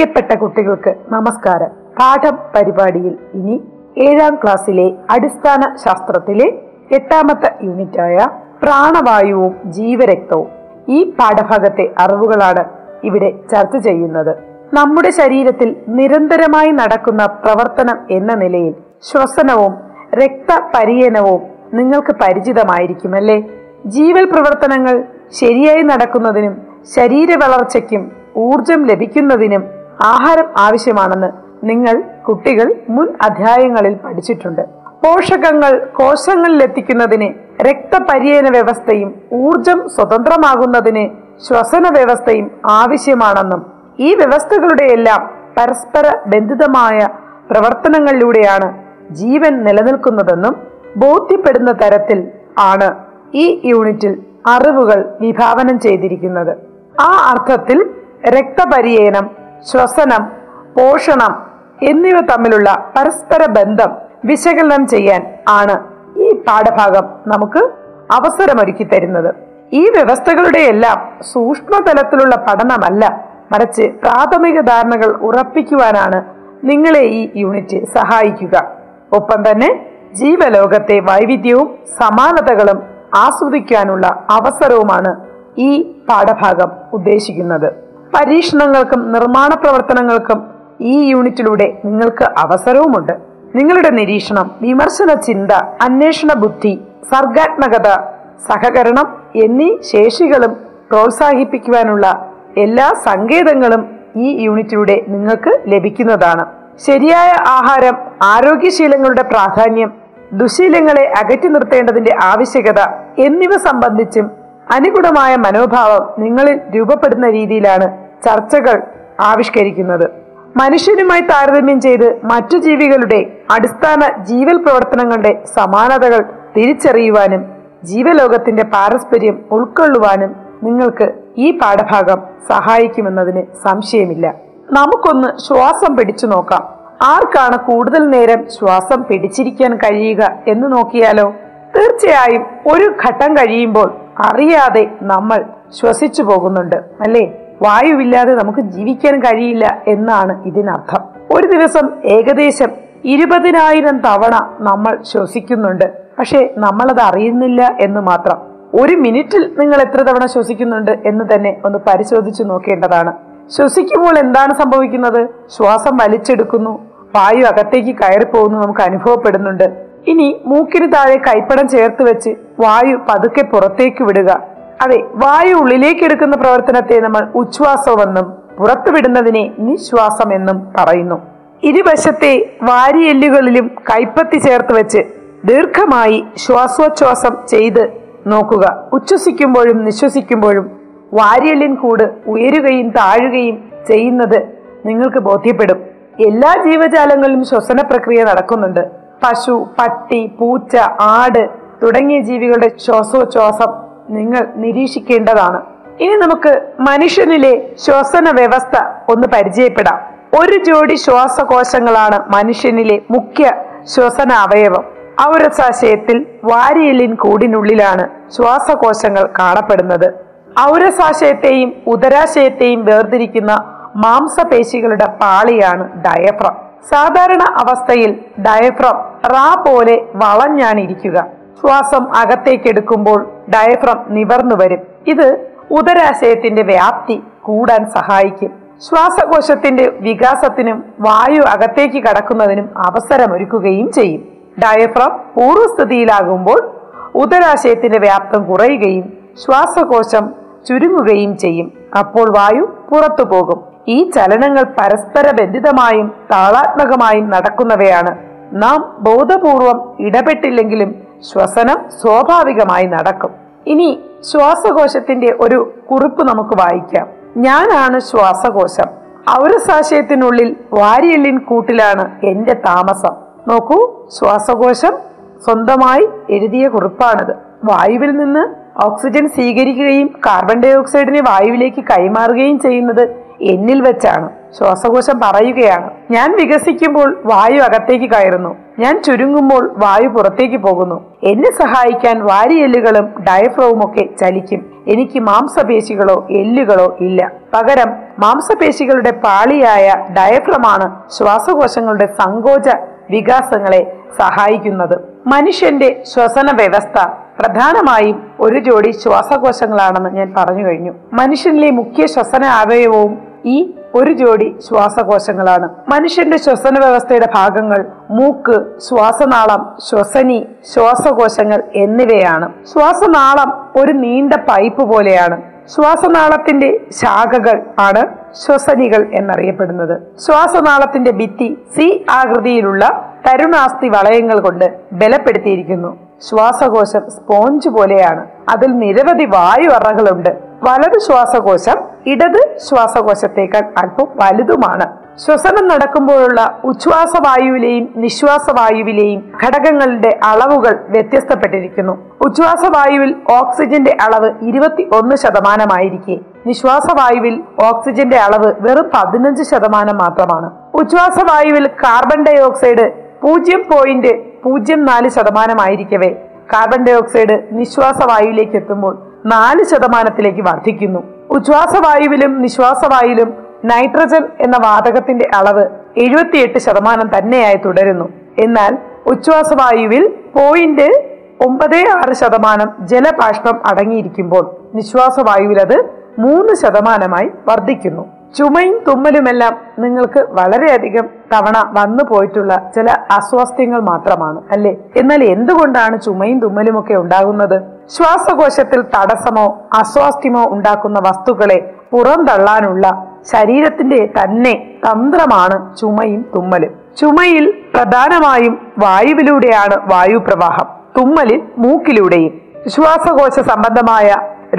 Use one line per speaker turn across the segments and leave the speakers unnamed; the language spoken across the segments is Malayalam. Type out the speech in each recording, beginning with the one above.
പ്രിയപ്പെട്ട കുട്ടികൾക്ക് നമസ്കാരം. പാഠം പരിപാടിയിൽ ഇനി ഏഴാം ക്ലാസ്സിലെ അടിസ്ഥാന ശാസ്ത്രത്തിലെ എട്ടാമത്തെ യൂണിറ്റായ പ്രാണവായുവും ജീവരക്തവും ഈ പാഠഭാഗത്തെ അറിവുകളാണ് ഇവിടെ ചർച്ച ചെയ്യുന്നത്. നമ്മുടെ ശരീരത്തിൽ നിരന്തരമായി നടക്കുന്ന പ്രവർത്തനം എന്ന നിലയിൽ ശ്വസനവും രക്തപര്യനവും നിങ്ങൾക്ക് പരിചിതമായിരിക്കുമല്ലേ? ജീവൽ പ്രവർത്തനങ്ങൾ ശരിയായി നടക്കുന്നതിനും ശരീര വളർച്ചയ്ക്കും ഊർജം ലഭിക്കുന്നതിനും ആഹാരം ആവശ്യമാണെന്ന് നിങ്ങൾ കുട്ടികൾ മുൻ അധ്യായങ്ങളിൽ പഠിച്ചിട്ടുണ്ട്. പോഷകങ്ങൾ കോശങ്ങളിൽ എത്തിക്കുന്നതിന് രക്തപര്യന വ്യവസ്ഥയും ഊർജം സ്വതന്ത്രമാകുന്നതിന് ശ്വസന വ്യവസ്ഥയും ആവശ്യമാണെന്നും ഈ വ്യവസ്ഥകളുടെ എല്ലാം പരസ്പര ബന്ധിതമായ പ്രവർത്തനങ്ങളിലൂടെയാണ് ജീവൻ നിലനിൽക്കുന്നതെന്നും ബോധ്യപ്പെടുന്ന തരത്തിൽ ആണ് ഈ യൂണിറ്റിൽ അറിവുകൾ വിഭാവനം ചെയ്തിരിക്കുന്നത്. ആ അർത്ഥത്തിൽ രക്തപര്യനം ശ്വസനം പോഷണം എന്നിവ തമ്മിലുള്ള പരസ്പര ബന്ധം വിശകലനം ചെയ്യാൻ ആണ് ഈ പാഠഭാഗം നമുക്ക് അവസരമൊരുക്കി തരുന്നത്. ഈ വ്യവസ്ഥകളുടെ എല്ലാം സൂക്ഷ്മതലത്തിലുള്ള പഠനമല്ല മറിച്ച് പ്രാഥമിക ധാരണകൾ ഉറപ്പിക്കുവാനാണ് നിങ്ങളെ ഈ യൂണിറ്റ് സഹായിക്കുക. ഒപ്പം തന്നെ ജീവലോകത്തെ വൈവിധ്യവും സമാനതകളും ആസ്വദിക്കാനുള്ള അവസരവുമാണ് ഈ പാഠഭാഗം ഉദ്ദേശിക്കുന്നത്. പരീക്ഷണങ്ങൾക്കും നിർമ്മാണ പ്രവർത്തനങ്ങൾക്കും ഈ യൂണിറ്റിലൂടെ നിങ്ങൾക്ക് അവസരവുമുണ്ട്. നിങ്ങളുടെ നിരീക്ഷണം വിമർശന ചിന്ത അന്വേഷണ ബുദ്ധി സർഗാത്മകത സഹകരണം എന്നീ ശേഷികളും പ്രോത്സാഹിപ്പിക്കുവാനുള്ള എല്ലാ സങ്കേതങ്ങളും ഈ യൂണിറ്റിലൂടെ നിങ്ങൾക്ക് ലഭിക്കുന്നതാണ്. ശരിയായ ആഹാരം ആരോഗ്യശീലങ്ങളുടെ പ്രാധാന്യം ദുശീലങ്ങളെ അകറ്റി നിർത്തേണ്ടതിന്റെ ആവശ്യകത എന്നിവ സംബന്ധിച്ചും അനുഗുണമായ മനോഭാവം നിങ്ങളിൽ രൂപപ്പെടുന്ന രീതിയിലാണ് ചർച്ചകൾ ആവിഷ്കരിക്കുന്നത്. മനുഷ്യനുമായി താരതമ്യം ചെയ്ത് മറ്റു ജീവികളുടെ അടിസ്ഥാന ജീവൽ പ്രവർത്തനങ്ങളുടെ സമാനതകൾ തിരിച്ചറിയുവാനും ജീവലോകത്തിന്റെ പാരസ്പര്യം ഉൾക്കൊള്ളുവാനും നിങ്ങൾക്ക് ഈ പാഠഭാഗം സഹായിക്കുമെന്നതിന് സംശയമില്ല. നമുക്കൊന്ന് ശ്വാസം പിടിച്ചു നോക്കാം. ആർക്കാണ് കൂടുതൽ നേരം ശ്വാസം പിടിച്ചിരിക്കാൻ കഴിയുക എന്ന് നോക്കിയാലോ? തീർച്ചയായും ഒരു ഘട്ടം കഴിയുമ്പോൾ അറിയാതെ നമ്മൾ ശ്വസിച്ചു പോകുന്നുണ്ട് അല്ലേ? വായുവില്ലാതെ നമുക്ക് ജീവിക്കാൻ കഴിയില്ല എന്നാണ് ഇതിനർത്ഥം. ഒരു ദിവസം ഏകദേശം ഇരുപതിനായിരം തവണ നമ്മൾ ശ്വസിക്കുന്നുണ്ട്. പക്ഷെ നമ്മളത് അറിയുന്നില്ല എന്ന് മാത്രം. ഒരു മിനിറ്റിൽ നിങ്ങൾ എത്ര തവണ ശ്വസിക്കുന്നുണ്ട് എന്ന് തന്നെ ഒന്ന് പരിശോധിച്ചു നോക്കേണ്ടതാണ്. ശ്വസിക്കുമ്പോൾ എന്താണ് സംഭവിക്കുന്നത്? ശ്വാസം വലിച്ചെടുക്കുന്നു വായു അകത്തേക്ക് കയറിപ്പോകുന്നു നമുക്ക് അനുഭവപ്പെടുന്നുണ്ട്. ഇനി മൂക്കിന് താഴെ കൈപ്പടം ചേർത്ത് വെച്ച് വായു പതുക്കെ പുറത്തേക്ക് വിടുക. അതെ വായു ഉള്ളിലേക്ക് എടുക്കുന്ന പ്രവർത്തനത്തെ നമ്മൾ ഉച്ഛ്വാസമെന്നും പുറത്തുവിടുന്നതിനെ നിശ്വാസം എന്നും പറയുന്നു. ഇരുവശത്തെ വാരിയെല്ലുകളിലും കൈപ്പത്തി ചേർത്ത് വെച്ച് ദീർഘമായി ശ്വാസോച്ഛ്വാസം ചെയ്ത് നോക്കുക. ഉച്ഛ്വസിക്കുമ്പോഴും നിശ്വസിക്കുമ്പോഴും വാരിയെല്ലിൻ കൂട് ഉയരുകയും താഴുകയും ചെയ്യുന്നത് നിങ്ങൾക്ക് ബോധ്യപ്പെടും. എല്ലാ ജീവജാലങ്ങളിലും ശ്വസന പ്രക്രിയ നടക്കുന്നുണ്ട്. പശു പട്ടി പൂച്ച ആട് തുടങ്ങിയ ജീവികളുടെ ശ്വാസോച്ഛ്വാസം നിങ്ങൾ നിരീക്ഷിക്കേണ്ടതാണ്. ഇനി നമുക്ക് മനുഷ്യനിലെ ശ്വസന വ്യവസ്ഥ ഒന്ന് പരിചയപ്പെടാം. ഒരു ജോഡി ശ്വാസകോശങ്ങളാണ് മനുഷ്യനിലെ മുഖ്യ ശ്വസന അവയവം. ഔരസാശയത്തിൽ വാരിയെല്ലിൻ കൂടിനുള്ളിലാണ് ശ്വാസകോശങ്ങൾ കാണപ്പെടുന്നത്. ഔരസാശയത്തെയും ഉദരാശയത്തെയും വേർതിരിക്കുന്ന മാംസപേശികളുടെ പാളിയാണ് ഡയഫ്രം. സാധാരണ അവസ്ഥയിൽ ഡയഫ്രം റാ പോലെ വളഞ്ഞാണ് ഇരിക്കുക ശ്വാസം അകത്തേക്കെടുക്കുമ്പോൾ ഡയഫ്രം നിവർന്നു വരും. ഇത് ഉദരാശയത്തിന്റെ വ്യാപ്തി കൂടാൻ സഹായിക്കും. ശ്വാസകോശത്തിന്റെ വികാസത്തിനും വായു അകത്തേക്ക് കടക്കുന്നതിനും അവസരമൊരുക്കുകയും ചെയ്യും. ഡയഫ്രം പൂർവസ്ഥിതിയിലാകുമ്പോൾ ഉദരാശയത്തിന്റെ വ്യാപ്തം കുറയുകയും ശ്വാസകോശം ചുരുങ്ങുകയും ചെയ്യും. അപ്പോൾ വായു പുറത്തു പോകും. ഈ ചലനങ്ങൾ പരസ്പര ബന്ധിതമായും താളാത്മകമായും നടക്കുന്നവയാണ്. നാം ബോധപൂർവം ഇടപെട്ടില്ലെങ്കിലും ശ്വസനം സ്വാഭാവികമായി നടക്കും. ഇനി ശ്വാസകോശത്തിന്റെ ഒരു കുറിപ്പ് നമുക്ക് വായിക്കാം. ഞാനാണ് ശ്വാസകോശം. ഔരസാശയത്തിനുള്ളിൽ വാരിയെല്ലിൻ കൂട്ടിലാണ് എന്റെ താമസം. നോക്കൂ ശ്വാസകോശം സ്വന്തമായി എഴുതിയ കുറിപ്പാണിത്. വായുവിൽ നിന്ന് ഓക്സിജൻ സ്വീകരിക്കുകയും കാർബൺ ഡൈ ഓക്സൈഡിനെ വായുവിലേക്ക് കൈമാറുകയും ചെയ്യുന്നത് എന്നിൽ വെച്ചാണ്. ശ്വാസകോശം പറയുകയാണ്. ഞാൻ വികസിക്കുമ്പോൾ വായു അകത്തേക്ക് കയറുന്നു. ഞാൻ ചുരുങ്ങുമ്പോൾ വായു പുറത്തേക്ക് പോകുന്നു. എന്നെ സഹായിക്കാൻ വാരിയെല്ലുകളും ഡയഫ്രവും ഒക്കെ ചലിക്കും. എനിക്ക് മാംസപേശികളോ എല്ലുകളോ ഇല്ല. പകരം മാംസപേശികളുടെ പാളിയായ ഡയഫ്രമാണ് ശ്വാസകോശങ്ങളുടെ സങ്കോച വികാസങ്ങളെ സഹായിക്കുന്നത്. മനുഷ്യന്റെ ശ്വസന വ്യവസ്ഥ പ്രധാനമായും ഒരു ജോഡി ശ്വാസകോശങ്ങളാണെന്ന് ഞാൻ പറഞ്ഞു കഴിഞ്ഞു. മനുഷ്യനിലെ മുഖ്യ ശ്വസന അവയവവും ഈ ഒരു ജോഡി ശ്വാസകോശങ്ങളാണ്. മനുഷ്യന്റെ ശ്വസന വ്യവസ്ഥയുടെ ഭാഗങ്ങൾ മൂക്ക് ശ്വാസനാളം ശ്വസനി ശ്വാസകോശങ്ങൾ എന്നിവയാണ്. ശ്വാസനാളം ഒരു നീണ്ട പൈപ്പ് പോലെയാണ്. ശ്വാസനാളത്തിന്റെ ശാഖകൾ ആണ് ശ്വസനികൾ എന്നറിയപ്പെടുന്നത്. ശ്വാസനാളത്തിന്റെ ഭിത്തി സി ആകൃതിയിലുള്ള തരുണാസ്ഥി വളയങ്ങൾ കൊണ്ട് ബലപ്പെടുത്തിയിരിക്കുന്നു. ശ്വാസകോശം സ്പോഞ്ച് പോലെയാണ്. അതിൽ നിരവധി വായു അറകളുണ്ട് വലത് ശ്വാസകോശം ഇടത് ശ്വാസകോശത്തേക്കാൾ അല്പം വലുതുമാണ്. ശ്വസനം നടക്കുമ്പോഴുള്ള ഉച്ഛ്വാസവായുവിലെയും നിശ്വാസവായുവിലെയും ഘടകങ്ങളുടെ അളവുകൾ വ്യത്യസ്തപ്പെട്ടിരിക്കുന്നു. ഉച്ഛ്വാസവായുവിൽ ഓക്സിജന്റെ അളവ് ഇരുപത്തി ഒന്ന് ശതമാനമായിരിക്കെ. നിശ്വാസവായുവിൽ ഓക്സിജന്റെ അളവ് വെറും പതിനഞ്ച് ശതമാനം മാത്രമാണ്. ഉച്ഛ്വാസവായുവിൽ കാർബൺ ഡൈ ഓക്സൈഡ് പൂജ്യം പോയിന്റ് പൂജ്യം നാല് ശതമാനമായിരിക്കവേ. കാർബൺ ഡൈ ഓക്സൈഡ് നിശ്വാസവായുവിലേക്ക് എത്തുമ്പോൾ നാല് ശതമാനത്തിലേക്ക് വർദ്ധിക്കുന്നു. ഉച്ഛ്വാസവായുവിലും നിശ്വാസവായുവിലും നൈട്രജൻ എന്ന വാതകത്തിന്റെ അളവ് എഴുപത്തിയെട്ട് ശതമാനം തന്നെയായി തുടരുന്നു. എന്നാൽ ഉച്ഛ്വാസവായുവിൽ പോയിന്റ് ഒമ്പത് ആറ് ശതമാനം ജലബാഷ്പം അടങ്ങിയിരിക്കുമ്പോൾ നിശ്വാസവായുവിൽ അത് മൂന്ന് ശതമാനമായി വർദ്ധിക്കുന്നു. ചുമയും തുമ്മലുമെല്ലാം നിങ്ങൾക്ക് വളരെയധികം തവണ വന്നു പോയിട്ടുള്ള ചില അസ്വാസ്ഥ്യങ്ങൾ മാത്രമാണ് അല്ലേ? എന്നാൽ എന്തുകൊണ്ടാണ് ചുമയും തുമ്മലും ഒക്കെ ഉണ്ടാകുന്നത്? ശ്വാസകോശത്തിൽ തടസ്സമോ അസ്വാസ്ഥ്യമോ ഉണ്ടാക്കുന്ന വസ്തുക്കളെ പുറന്തള്ളാനുള്ള ശരീരത്തിന്റെ തന്നെ തന്ത്രമാണ് ചുമയും തുമ്മലും. ചുമയിൽ പ്രധാനമായും വായുവിലൂടെയാണ് വായുപ്രവാഹം തുമ്മലിൽ മൂക്കിലൂടെയും. ശ്വാസകോശ സംബന്ധമായ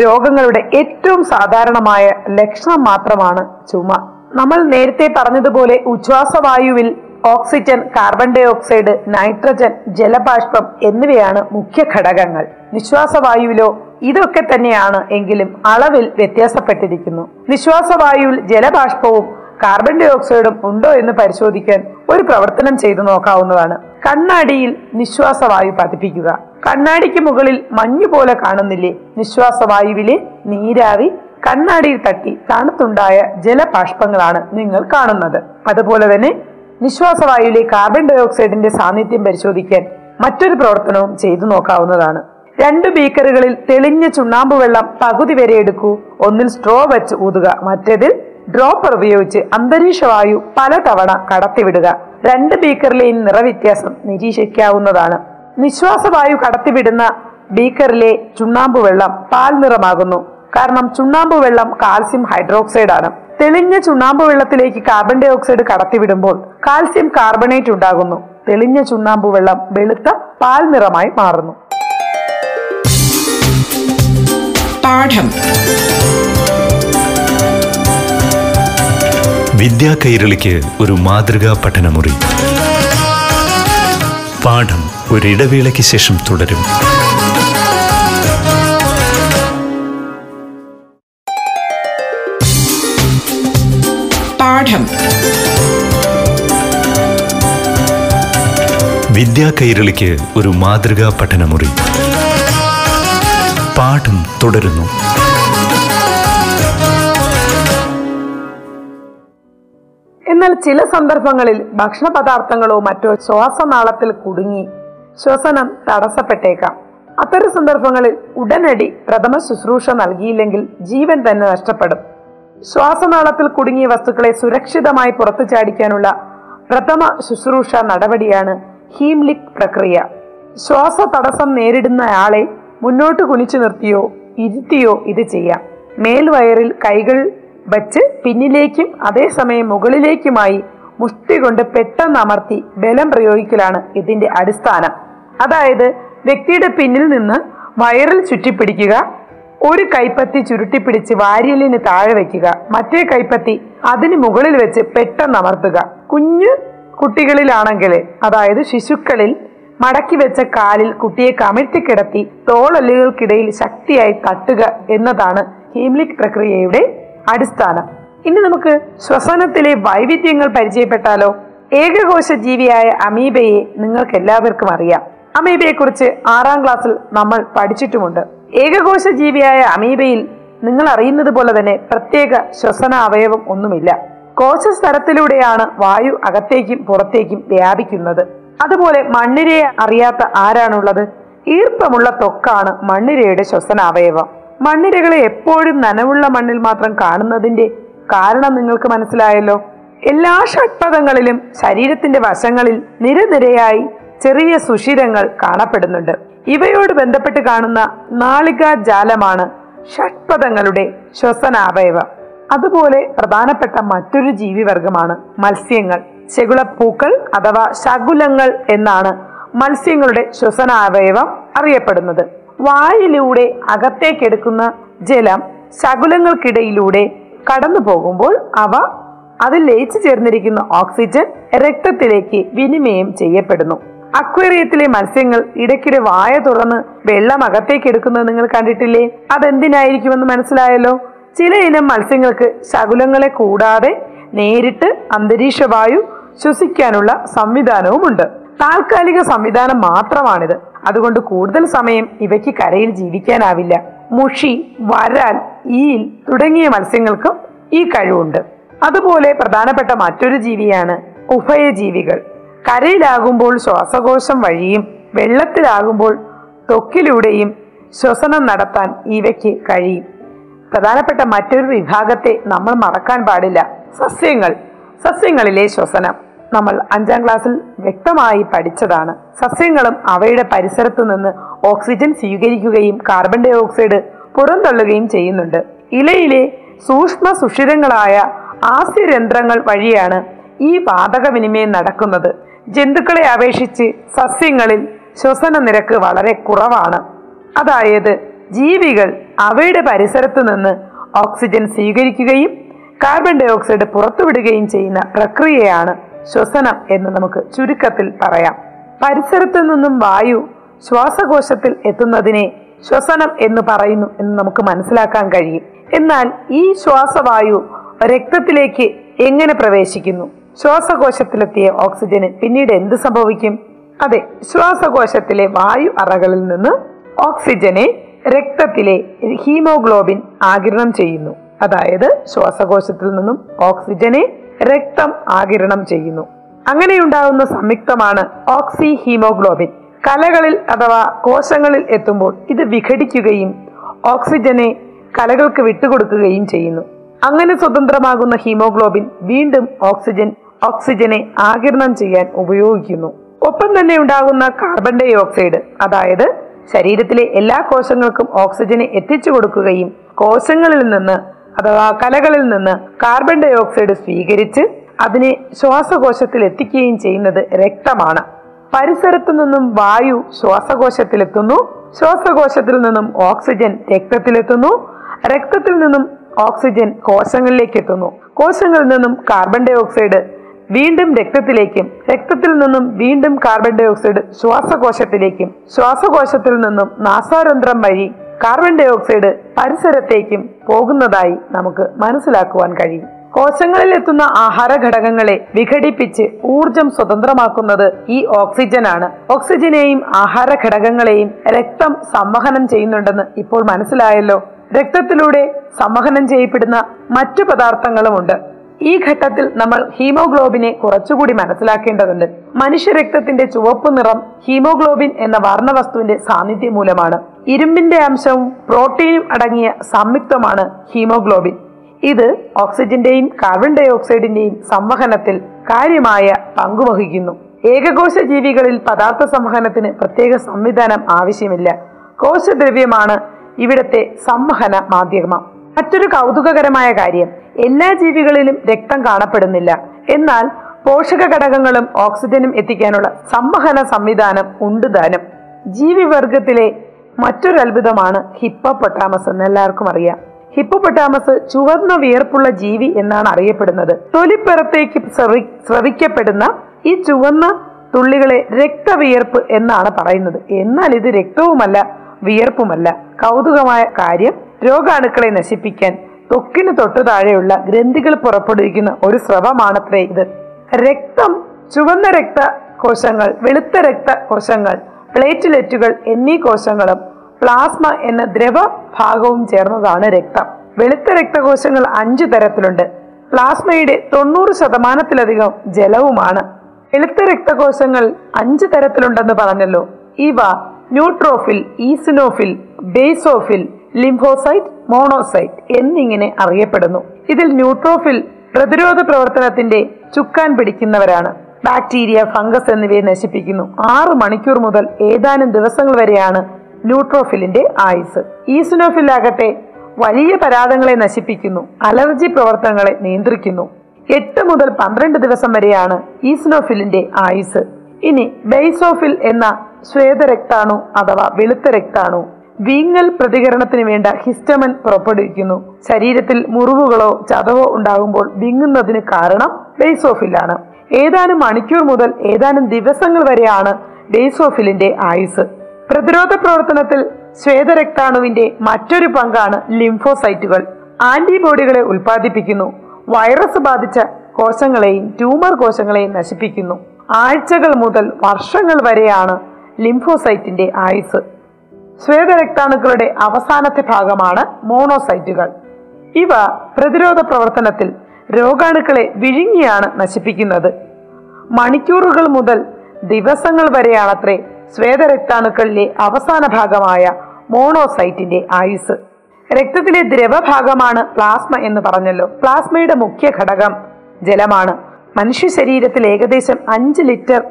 രോഗങ്ങളുടെ ഏറ്റവും സാധാരണമായ ലക്ഷണം മാത്രമാണ് ചുമ. നമ്മൾ നേരത്തെ പറഞ്ഞതുപോലെ ഉച്ഛ്വാസവായുവിൽ oxygen carbon dioxide nitrogen ജലബാഷ്പം എന്നിവയാണ് മുഖ്യ ഘടകങ്ങൾ. നിശ്വാസവായുവിലോ ഇതൊക്കെ തന്നെയാണ് എങ്കിലും അളവിൽ വ്യത്യാസപ്പെട്ടിരിക്കുന്നു. നിശ്വാസവായുവിൽ ജലബാഷ്പവും കാർബൺ ഡൈ ഓക്സൈഡും ഉണ്ടോ എന്ന് പരിശോധിക്കാൻ ഒരു പ്രവർത്തനം ചെയ്തു നോക്കാവുന്നതാണ്. കണ്ണാടിയിൽ നിശ്വാസവായു പതിപ്പിക്കുക. കണ്ണാടിക്ക് മുകളിൽ മഞ്ഞു പോലെ കാണുന്നില്ലേ? നിശ്വാസവായുവിലെ നീരാവി കണ്ണാടിയിൽ തട്ടി തണുത്തുണ്ടായ ജലബാഷ്പങ്ങളാണ് നിങ്ങൾ കാണുന്നത്. അതുപോലെ തന്നെ നിശ്വാസവായുവിലെ കാർബൺ ഡയോക്സൈഡിന്റെ സാന്നിധ്യം പരിശോധിക്കാൻ മറ്റൊരു പ്രവർത്തനവും ചെയ്തു നോക്കാവുന്നതാണ്. രണ്ട് ബീക്കറുകളിൽ തെളിഞ്ഞ ചുണ്ണാമ്പ് വെള്ളം പകുതി വരെ എടുക്കൂ. ഒന്നിൽ സ്ട്രോ വെച്ച് ഊതുക മറ്റേതിൽ ഡ്രോപ്പർ ഉപയോഗിച്ച് അന്തരീക്ഷവായു പലതവണ കടത്തിവിടുക. രണ്ട് ബീക്കറിലെയും നിറവ്യത്യാസം നിരീക്ഷിക്കാവുന്നതാണ്. നിശ്വാസവായു കടത്തിവിടുന്ന ബീക്കറിലെ ചുണ്ണാമ്പ് വെള്ളം പാൽ നിറമാകുന്നു കാരണം ചുണ്ണാമ്പ് വെള്ളം കാൽസ്യം ഹൈഡ്രോക്സൈഡ് ആണ്. തെളിഞ്ഞ ചുണ്ണാമ്പ് വെള്ളത്തിലേക്ക് കാർബൺ ഡൈ ഓക്സൈഡ് കടത്തിവിടുമ്പോൾ കാൽസ്യം കാർബണേറ്റ് ഉണ്ടാകുന്നു. തെളിഞ്ഞ ചുണ്ണാമ്പ് വെള്ളം വെളുത്ത പാൽ നിറമായി മാറുന്നു.
പാഠം.
വിദ്യാ കൈരളിക്ക് ഒരു മാതൃകാ പഠനമുറി. പാഠം ഒരിടവേളയ്ക്ക് ശേഷം തുടരും.
പാഠം.
വിദ്യാ കൈരളിക്ക് ഒരു മാതൃകാ പഠനമുറി. പാഠം തുടരുന്നു.
എന്നാൽ ചില സന്ദർഭങ്ങളിൽ ഭക്ഷണ പദാർത്ഥങ്ങളോ മറ്റോ ശ്വാസനാളത്തിൽ കുടുങ്ങി ശ്വസനം തടസ്സപ്പെട്ടേക്കാം. അത്തരം സന്ദർഭങ്ങളിൽ ഉടനടി പ്രഥമ ശുശ്രൂഷ നൽകിയില്ലെങ്കിൽ ജീവൻ തന്നെ നഷ്ടപ്പെടും. ശ്വാസനാളത്തിൽ കുടുങ്ങിയ വസ്തുക്കളെ സുരക്ഷിതമായി പുറത്തു ചാടിക്കാനുള്ള പ്രഥമ ശുശ്രൂഷ നടപടിയാണ് ഹീംലിക് പ്രക്രിയ. ശ്വാസ തടസ്സം നേരിടുന്നയാളെ മുന്നോട്ട് കുനിച്ചു നിർത്തിയോ ഇരുത്തിയോ ഇത് ചെയ്യാം. മേൽവയറിൽ കൈകൾ വച്ച് പിന്നിലേക്കും അതേസമയം മുകളിലേക്കുമായി മുഷ്ടി കൊണ്ട് പെട്ടെന്ന് അമർത്തി ബലം പ്രയോഗിക്കലാണ് ഇതിന്റെ അടിസ്ഥാനം. അതായത് വ്യക്തിയുടെ പിന്നിൽ നിന്ന് വയറിൽ ചുറ്റിപ്പിടിക്കുക ഒരു കൈപ്പത്തി ചുരുട്ടിപ്പിടിച്ച് വാരിയലിന് താഴെ വെക്കുക. മറ്റേ കൈപ്പത്തി അതിന് മുകളിൽ വെച്ച് പെട്ടെന്ന് അമർത്തുക. കുഞ്ഞു കുട്ടികളിലാണെങ്കിൽ അതായത് ശിശുക്കളിൽ മടക്കി വെച്ച കാലിൽ കുട്ടിയെ കമിഴ്ത്തി കിടത്തി തോളല്ലുകൾക്കിടയിൽ ശക്തിയായി തട്ടുക എന്നതാണ് ഹീംലിക് പ്രക്രിയയുടെ അടിസ്ഥാനം. ഇനി നമുക്ക് ശ്വസനത്തിലെ വൈവിധ്യങ്ങൾ പരിചയപ്പെട്ടാലോ? ഏകകോശ ജീവിയായ അമീബയെ നിങ്ങൾക്ക് എല്ലാവർക്കും അറിയാം. അമീബയെ കുറിച്ച് ആറാം ക്ലാസ്സിൽ നമ്മൾ പഠിച്ചിട്ടുമുണ്ട്. ഏകകോശ ജീവിയായ അമീബയിൽ നിങ്ങൾ അറിയുന്നത് പോലെ തന്നെ പ്രത്യേക ശ്വസന അവയവം ഒന്നുമില്ല. കോശസ്ഥലത്തിലൂടെയാണ് വായു അകത്തേക്കും പുറത്തേക്കും വ്യാപിക്കുന്നത്. അതുപോലെ മണ്ണിരയെ അറിയാത്ത ആരാണുള്ളത്? ഈർപ്പമുള്ള ത്വക്കാണ് മണ്ണിരയുടെ ശ്വസന അവയവം. മണ്ണിരകളെ എപ്പോഴും നനവുള്ള മണ്ണിൽ മാത്രം കാണുന്നതിന്റെ കാരണം നിങ്ങൾക്ക് മനസ്സിലായല്ലോ. എല്ലാ ഷഡ്പഥങ്ങളിലും ശരീരത്തിന്റെ വശങ്ങളിൽ നിരനിരയായി ചെറിയ സുഷിരങ്ങൾ കാണപ്പെടുന്നുണ്ട്. ഇവയോട് ബന്ധപ്പെട്ട് കാണുന്ന നാളികാ ജാലമാണ് ഷഡ്പഥങ്ങളുടെ ശ്വസനാവയവം. അതുപോലെ പ്രധാനപ്പെട്ട മറ്റൊരു ജീവിവർഗമാണ് മത്സ്യങ്ങൾ. ശകുളപ്പൂക്കൾ അഥവാ ശകുലങ്ങൾ എന്നാണ് മത്സ്യങ്ങളുടെ ശ്വസനാവയവം അറിയപ്പെടുന്നത്. വായിലൂടെ അകത്തേക്കെടുക്കുന്ന ജലം ശകുലങ്ങൾക്കിടയിലൂടെ കടന്നു പോകുമ്പോൾ അവ അതിൽ ലയിച്ചു ചേർന്നിരിക്കുന്ന ഓക്സിജൻ രക്തത്തിലേക്ക് വിനിമയം ചെയ്യപ്പെടുന്നു. അക്വേറിയത്തിലെ മത്സ്യങ്ങൾ ഇടയ്ക്കിടെ വായ തുറന്ന് വെള്ളം അകത്തേക്ക് എടുക്കുന്നത് നിങ്ങൾ കണ്ടിട്ടില്ലേ? അതെന്തിനായിരിക്കുമെന്ന് മനസ്സിലായല്ലോ? ചില ഇനം മത്സ്യങ്ങൾക്ക് ശകുലങ്ങളെ കൂടാതെ നേരിട്ട് അന്തരീക്ഷ വായു ശ്വസിക്കാനുള്ള സംവിധാനവുമുണ്ട്. താൽക്കാലിക സംവിധാനം മാത്രമാണിത്. അതുകൊണ്ട് കൂടുതൽ സമയം ഇവയ്ക്ക് കരയിൽ ജീവിക്കാനാവില്ല. മുഷി വരാൽ ഈൽ തുടങ്ങിയ മത്സ്യങ്ങൾക്കും ഈ കഴിവുണ്ട്. അതുപോലെ പ്രധാനപ്പെട്ട മറ്റൊരു ജീവിയാണ് ഉഭയജീവികൾ. കരയിലാകുമ്പോൾ ശ്വാസകോശം വഴിയും വെള്ളത്തിലാകുമ്പോൾ ത്വക്കിലൂടെയും ശ്വസനം നടത്താൻ ഇവയ്ക്ക് കഴിയും. പ്രധാനപ്പെട്ട മറ്റൊരു വിഭാഗത്തെ നമ്മൾ മറക്കാൻ പാടില്ല. സസ്യങ്ങൾ. സസ്യങ്ങളിലെ ശ്വസനം. നമ്മൾ അഞ്ചാം ക്ലാസ്സിൽ വ്യക്തമായി പഠിച്ചതാണ്. സസ്യങ്ങളും അവയുടെ പരിസരത്തു നിന്ന് ഓക്സിജൻ സ്വീകരിക്കുകയും കാർബൺ ഡൈ ഓക്സൈഡ് പുറന്തള്ളുകയും ചെയ്യുന്നുണ്ട്. ഇലയിലെ സൂക്ഷ്മ സുഷിരങ്ങളായ ആസ്യരന്ധ്രങ്ങൾ വഴിയാണ് ഈ വാതക വിനിമയം നടക്കുന്നത്. ജന്തുക്കളെ അപേക്ഷിച്ച് സസ്യങ്ങളിൽ ശ്വസന നിരക്ക് വളരെ കുറവാണ്. അതായത് ജീവികൾ അവയുടെ പരിസരത്തു നിന്ന് ഓക്സിജൻ സ്വീകരിക്കുകയും കാർബൺ ഡൈ ഓക്സൈഡ് പുറത്തുവിടുകയും ചെയ്യുന്ന പ്രക്രിയയാണ് ശ്വസനം എന്ന് നമുക്ക് ചുരുക്കത്തിൽ പറയാം. പരിസരത്തു നിന്നും വായു ശ്വാസകോശത്തിൽ എത്തുന്നതിനെ ശ്വസനം എന്ന് പറയുന്നു എന്ന് നമുക്ക് മനസ്സിലാക്കാൻ കഴിയും. എന്നാൽ ഈ ശ്വാസവായു രക്തത്തിലേക്ക് എങ്ങനെ പ്രവേശിക്കുന്നു? ശ്വാസകോശത്തിലെത്തിയ ഓക്സിജന് പിന്നീട് എന്ത് സംഭവിക്കും? അതെ ശ്വാസകോശത്തിലെ വായു അറകളിൽ നിന്ന് ഓക്സിജനെ രക്തത്തിലെ ഹീമോഗ്ലോബിൻ ആകിരണം ചെയ്യുന്നു. അതായത് ശ്വാസകോശത്തിൽ നിന്നും ഓക്സിജനെ രക്തം ആകിരണം ചെയ്യുന്നു. അങ്ങനെയുണ്ടാകുന്ന സംയുക്തമാണ് ഓക്സി ഹീമോഗ്ലോബിൻ കലകളിൽ അഥവാ കോശങ്ങളിൽ എത്തുമ്പോൾ ഇത് വിഘടിക്കുകയും ഓക്സിജനെ കലകൾക്ക് വിട്ടുകൊടുക്കുകയും ചെയ്യുന്നു. അങ്ങനെ സ്വതന്ത്രമാകുന്ന ഹീമോഗ്ലോബിൻ വീണ്ടും ഓക്സിജൻ ഓക്സിജനെ ആകിരണം ചെയ്യാൻ ഉപയോഗിക്കുന്നു. ഒപ്പം തന്നെ ഉണ്ടാകുന്ന കാർബൺ ഡൈ ഓക്സൈഡ് അതായത് ശരീരത്തിലെ എല്ലാ കോശങ്ങൾക്കും ഓക്സിജനെ എത്തിച്ചു കൊടുക്കുകയും കോശങ്ങളിൽ നിന്ന് അഥവാ കലകളിൽ നിന്ന് കാർബൺ ഡൈ ഓക്സൈഡ് സ്വീകരിച്ച് അതിനെ ശ്വാസകോശത്തിൽ എത്തിക്കുകയും ചെയ്യുന്നത് രക്തമാണ്. പരിസരത്തു നിന്നും വായു ശ്വാസകോശത്തിലെത്തുന്നു ശ്വാസകോശത്തിൽ നിന്നും ഓക്സിജൻ രക്തത്തിലെത്തുന്നു രക്തത്തിൽ നിന്നും ഓക്സിജൻ കോശങ്ങളിലേക്ക് എത്തുന്നു. കോശങ്ങളിൽ നിന്നും കാർബൺ ഡൈ ഓക്സൈഡ് വീണ്ടും രക്തത്തിലേക്കും രക്തത്തിൽ നിന്നും വീണ്ടും കാർബൺ ഡൈ ഓക്സൈഡ് ശ്വാസകോശത്തിലേക്കും ശ്വാസകോശത്തിൽ നിന്നും നാസാരന്ധ്രം വഴി കാർബൺ ഡൈ ഓക്സൈഡ് പരിസരത്തേക്കും പോകുന്നതായി നമുക്ക് മനസ്സിലാക്കുവാൻ കഴിയും. കോശങ്ങളിൽ എത്തുന്ന ആഹാര ഘടകങ്ങളെ വിഘടിപ്പിച്ച് ഊർജം സ്വതന്ത്രമാക്കുന്നത് ഈ ഓക്സിജനാണ് ഓക്സിജനെയും ആഹാര ഘടകങ്ങളെയും രക്തം സംവഹനം ചെയ്യുന്നുണ്ടെന്ന് ഇപ്പോൾ മനസ്സിലായല്ലോ. രക്തത്തിലൂടെ സംവഹനം ചെയ്യപ്പെടുന്ന മറ്റു പദാർത്ഥങ്ങളുമുണ്ട്. ഈ ഘട്ടത്തിൽ നമ്മൾ ഹീമോഗ്ലോബിനെ കുറച്ചുകൂടി മനസ്സിലാക്കേണ്ടതുണ്ട്. മനുഷ്യരക്തത്തിന്റെ ചുവപ്പ് നിറം ഹീമോഗ്ലോബിൻ എന്ന വർണവസ്തുവിന്റെ സാന്നിധ്യം മൂലമാണ്. ഇരുമ്പിന്റെ അംശവും പ്രോട്ടീനും അടങ്ങിയ സംയുക്തമാണ് ഹീമോഗ്ലോബിൻ. ഇത് ഓക്സിജന്റെയും കാർബൺ ഡൈ ഓക്സൈഡിന്റെയും സംവഹനത്തിൽ കാര്യമായ പങ്കുവഹിക്കുന്നു. ഏകകോശ ജീവികളിൽ പദാർത്ഥ സംവഹനത്തിന് പ്രത്യേക സംവിധാനം ആവശ്യമില്ല. കോശദ്രവ്യമാണ് ഇവിടത്തെ സംവഹന മാധ്യമം. മറ്റൊരു കൗതുകകരമായ കാര്യം എല്ലാ ജീവികളിലും രക്തം കാണപ്പെടുന്നില്ല. എന്നാൽ പോഷക ഘടകങ്ങളും ഓക്സിജനും എത്തിക്കാനുള്ള സംവഹന സംവിധാനം ഉണ്ട് താനും. മറ്റൊരു അത്ഭുതമാണ് ഹിപ്പോപ്പൊട്ടാമസ് എന്ന് എല്ലാവർക്കും അറിയാം. ഹിപ്പോപ്പൊട്ടാമസ് ചുവന്ന വിയർപ്പുള്ള ജീവി എന്നാണ് അറിയപ്പെടുന്നത്. തൊലിപ്പുറത്തേക്ക് സ്രവി സ്രവിക്കപ്പെടുന്ന ഈ ചുവന്ന തുള്ളികളെ രക്തവിയർപ്പ് എന്നാണ് പറയുന്നത്. എന്നാൽ ഇത് രക്തവുമല്ല വിയർപ്പുമല്ല. കൗതുകമായ കാര്യം രോഗാണുക്കളെ നശിപ്പിക്കാൻ ത്വക്കിന് തൊട്ടു താഴെയുള്ള ഗ്രന്ഥികൾ പുറപ്പെടുവിക്കുന്ന ഒരു സ്രവമാണത്രേ ഇത്. രക്തം ചുവന്ന രക്ത കോശങ്ങൾ വെളുത്ത രക്ത കോശങ്ങൾ പ്ലേറ്റ്ലെറ്റുകൾ എന്നീ കോശങ്ങളും പ്ലാസ്മ എന്ന ദ്രവ ഭാഗവും ചേർന്നതാണ് രക്തം. വെളുത്ത രക്തകോശങ്ങൾ അഞ്ചു തരത്തിലുണ്ട്. പ്ലാസ്മയുടെ തൊണ്ണൂറ് ശതമാനത്തിലധികം ജലവുമാണ്. വെളുത്ത രക്തകോശങ്ങൾ അഞ്ച് തരത്തിലുണ്ടെന്ന് പറഞ്ഞല്ലോ. ഇവ neutrophil eosinophil basophil lymphocyte monocyte എന്നിങ്ങനെ അറിയപ്പെടുന്നു. ഇതിൽ ന്യൂട്രോഫിൽ പ്രതിരോധ പ്രവർത്തനത്തിന്റെ ചുക്കാൻ പിടിക്കുന്നവരാണ്. ബാക്ടീരിയ ഫംഗസ് എന്നിവയെ നശിപ്പിക്കുന്നു. ആറ് മണിക്കൂർ മുതൽ ഏതാനും ദിവസങ്ങൾ വരെയാണ് ന്യൂട്രോഫിലിന്റെ ആയുസ്. ഈസിനോഫിൽ ആകട്ടെ വലിയ പരാതങ്ങളെ നശിപ്പിക്കുന്നു. അലർജി പ്രവർത്തനങ്ങളെ നിയന്ത്രിക്കുന്നു. എട്ട് മുതൽ പന്ത്രണ്ട് ദിവസം വരെയാണ് ഈസിനോഫിലിന്റെ ആയുസ്. ഇനി ബെയ്സോഫിൽ എന്ന ശ്വേതരക്താണു അഥവാ വെളുത്ത രക്താണു വീങ്ങൽ പ്രതികരണത്തിന് വേണ്ട ഹിസ്റ്റമൻ പുറപ്പെടുവിക്കുന്നു. ശരീരത്തിൽ മുറിവുകളോ ചതവോ ഉണ്ടാകുമ്പോൾ വിങ്ങുന്നതിന് കാരണം ബേസോഫിലാണ് ഏതാനും മണിക്കൂർ മുതൽ ഏതാനും ദിവസങ്ങൾ വരെയാണ് ബേസോഫിലിന്റെ ആയുസ് പ്രതിരോധ പ്രവർത്തനത്തിൽ ശ്വേതരക്താണുവിന്റെ മറ്റൊരു പങ്കാണ് ലിംഫോസൈറ്റുകൾ. ആന്റിബോഡികളെ ഉൽപ്പാദിപ്പിക്കുന്നു. വൈറസ് ബാധിച്ച കോശങ്ങളെയും ട്യൂമർ കോശങ്ങളെയും നശിപ്പിക്കുന്നു. ആഴ്ചകൾ മുതൽ വർഷങ്ങൾ വരെയാണ് ലിംഫോസൈറ്റിന്റെ ആയുസ് ശ്വേതരക്താണുക്കളുടെ അവസാനത്തെ ഭാഗമാണ് മോണോസൈറ്റുകൾ. ഇവ പ്രതിരോധ പ്രവർത്തനത്തിൽ രോഗാണുക്കളെ വിഴുങ്ങിയാണ് നശിപ്പിക്കുന്നത്. മണിക്കൂറുകൾ മുതൽ ദിവസങ്ങൾ വരെയാണത്രേ ശ്വേതരക്താണുക്കളിലെ അവസാന ഭാഗമായ മോണോസൈറ്റിന്റെ ആയുസ് രക്തത്തിലെ ദ്രവഭാഗമാണ് പ്ലാസ്മ എന്ന് പറഞ്ഞല്ലോ. പ്ലാസ്മയുടെ മുഖ്യ ഘടകം ജലമാണ്. മനുഷ്യ ശരീരത്തിൽ ഏകദേശം അഞ്ച് ലിറ്റർ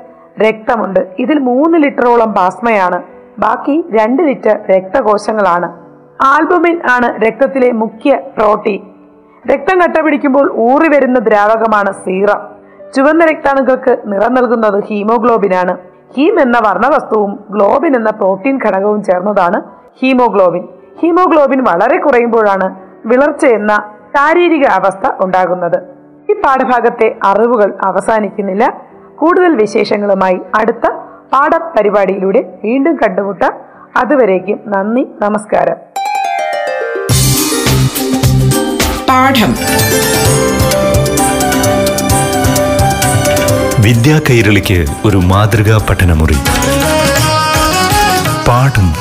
രക്തമുണ്ട്. ഇതിൽ മൂന്ന് ലിറ്ററോളം പ്ലാസ്മയാണ് ബാക്കി രണ്ട് ലിറ്റർ രക്തകോശങ്ങളാണ്. ആൽബുമിൻ ആണ് രക്തത്തിലെ മുഖ്യ പ്രോട്ടീൻ. രക്തം കട്ടപിടിക്കുമ്പോൾ ഊറി വരുന്ന ദ്രാവകമാണ് സീറം. ചുവന്ന രക്താണുക്കൾക്ക് നിറം നൽകുന്നത് ഹീമോഗ്ലോബിനാണ് ഹീം എന്ന വർണവസ്തുവും ഗ്ലോബിൻ എന്ന പ്രോട്ടീൻ ഘടകവും ചേർന്നതാണ് ഹീമോഗ്ലോബിൻ. ഹീമോഗ്ലോബിൻ വളരെ കുറയുമ്പോഴാണ് വിളർച്ച എന്ന ശാരീരിക അവസ്ഥ ഉണ്ടാകുന്നത്. ഈ പാഠഭാഗത്തെ അറിവുകൾ അവസാനിക്കുന്നില്ല. കൂടുതൽ വിശേഷങ്ങളുമായി അടുത്ത പാഠപരിപാടിയിലൂടെ വീണ്ടും കണ്ടുമുട്ടാം. അതുവരേക്കും നന്ദി നമസ്കാരം.
പാഠം.
വിദ്യാ കൈരളിക്ക് ഒരു മാതൃകാ പഠനമുറി. പാഠം.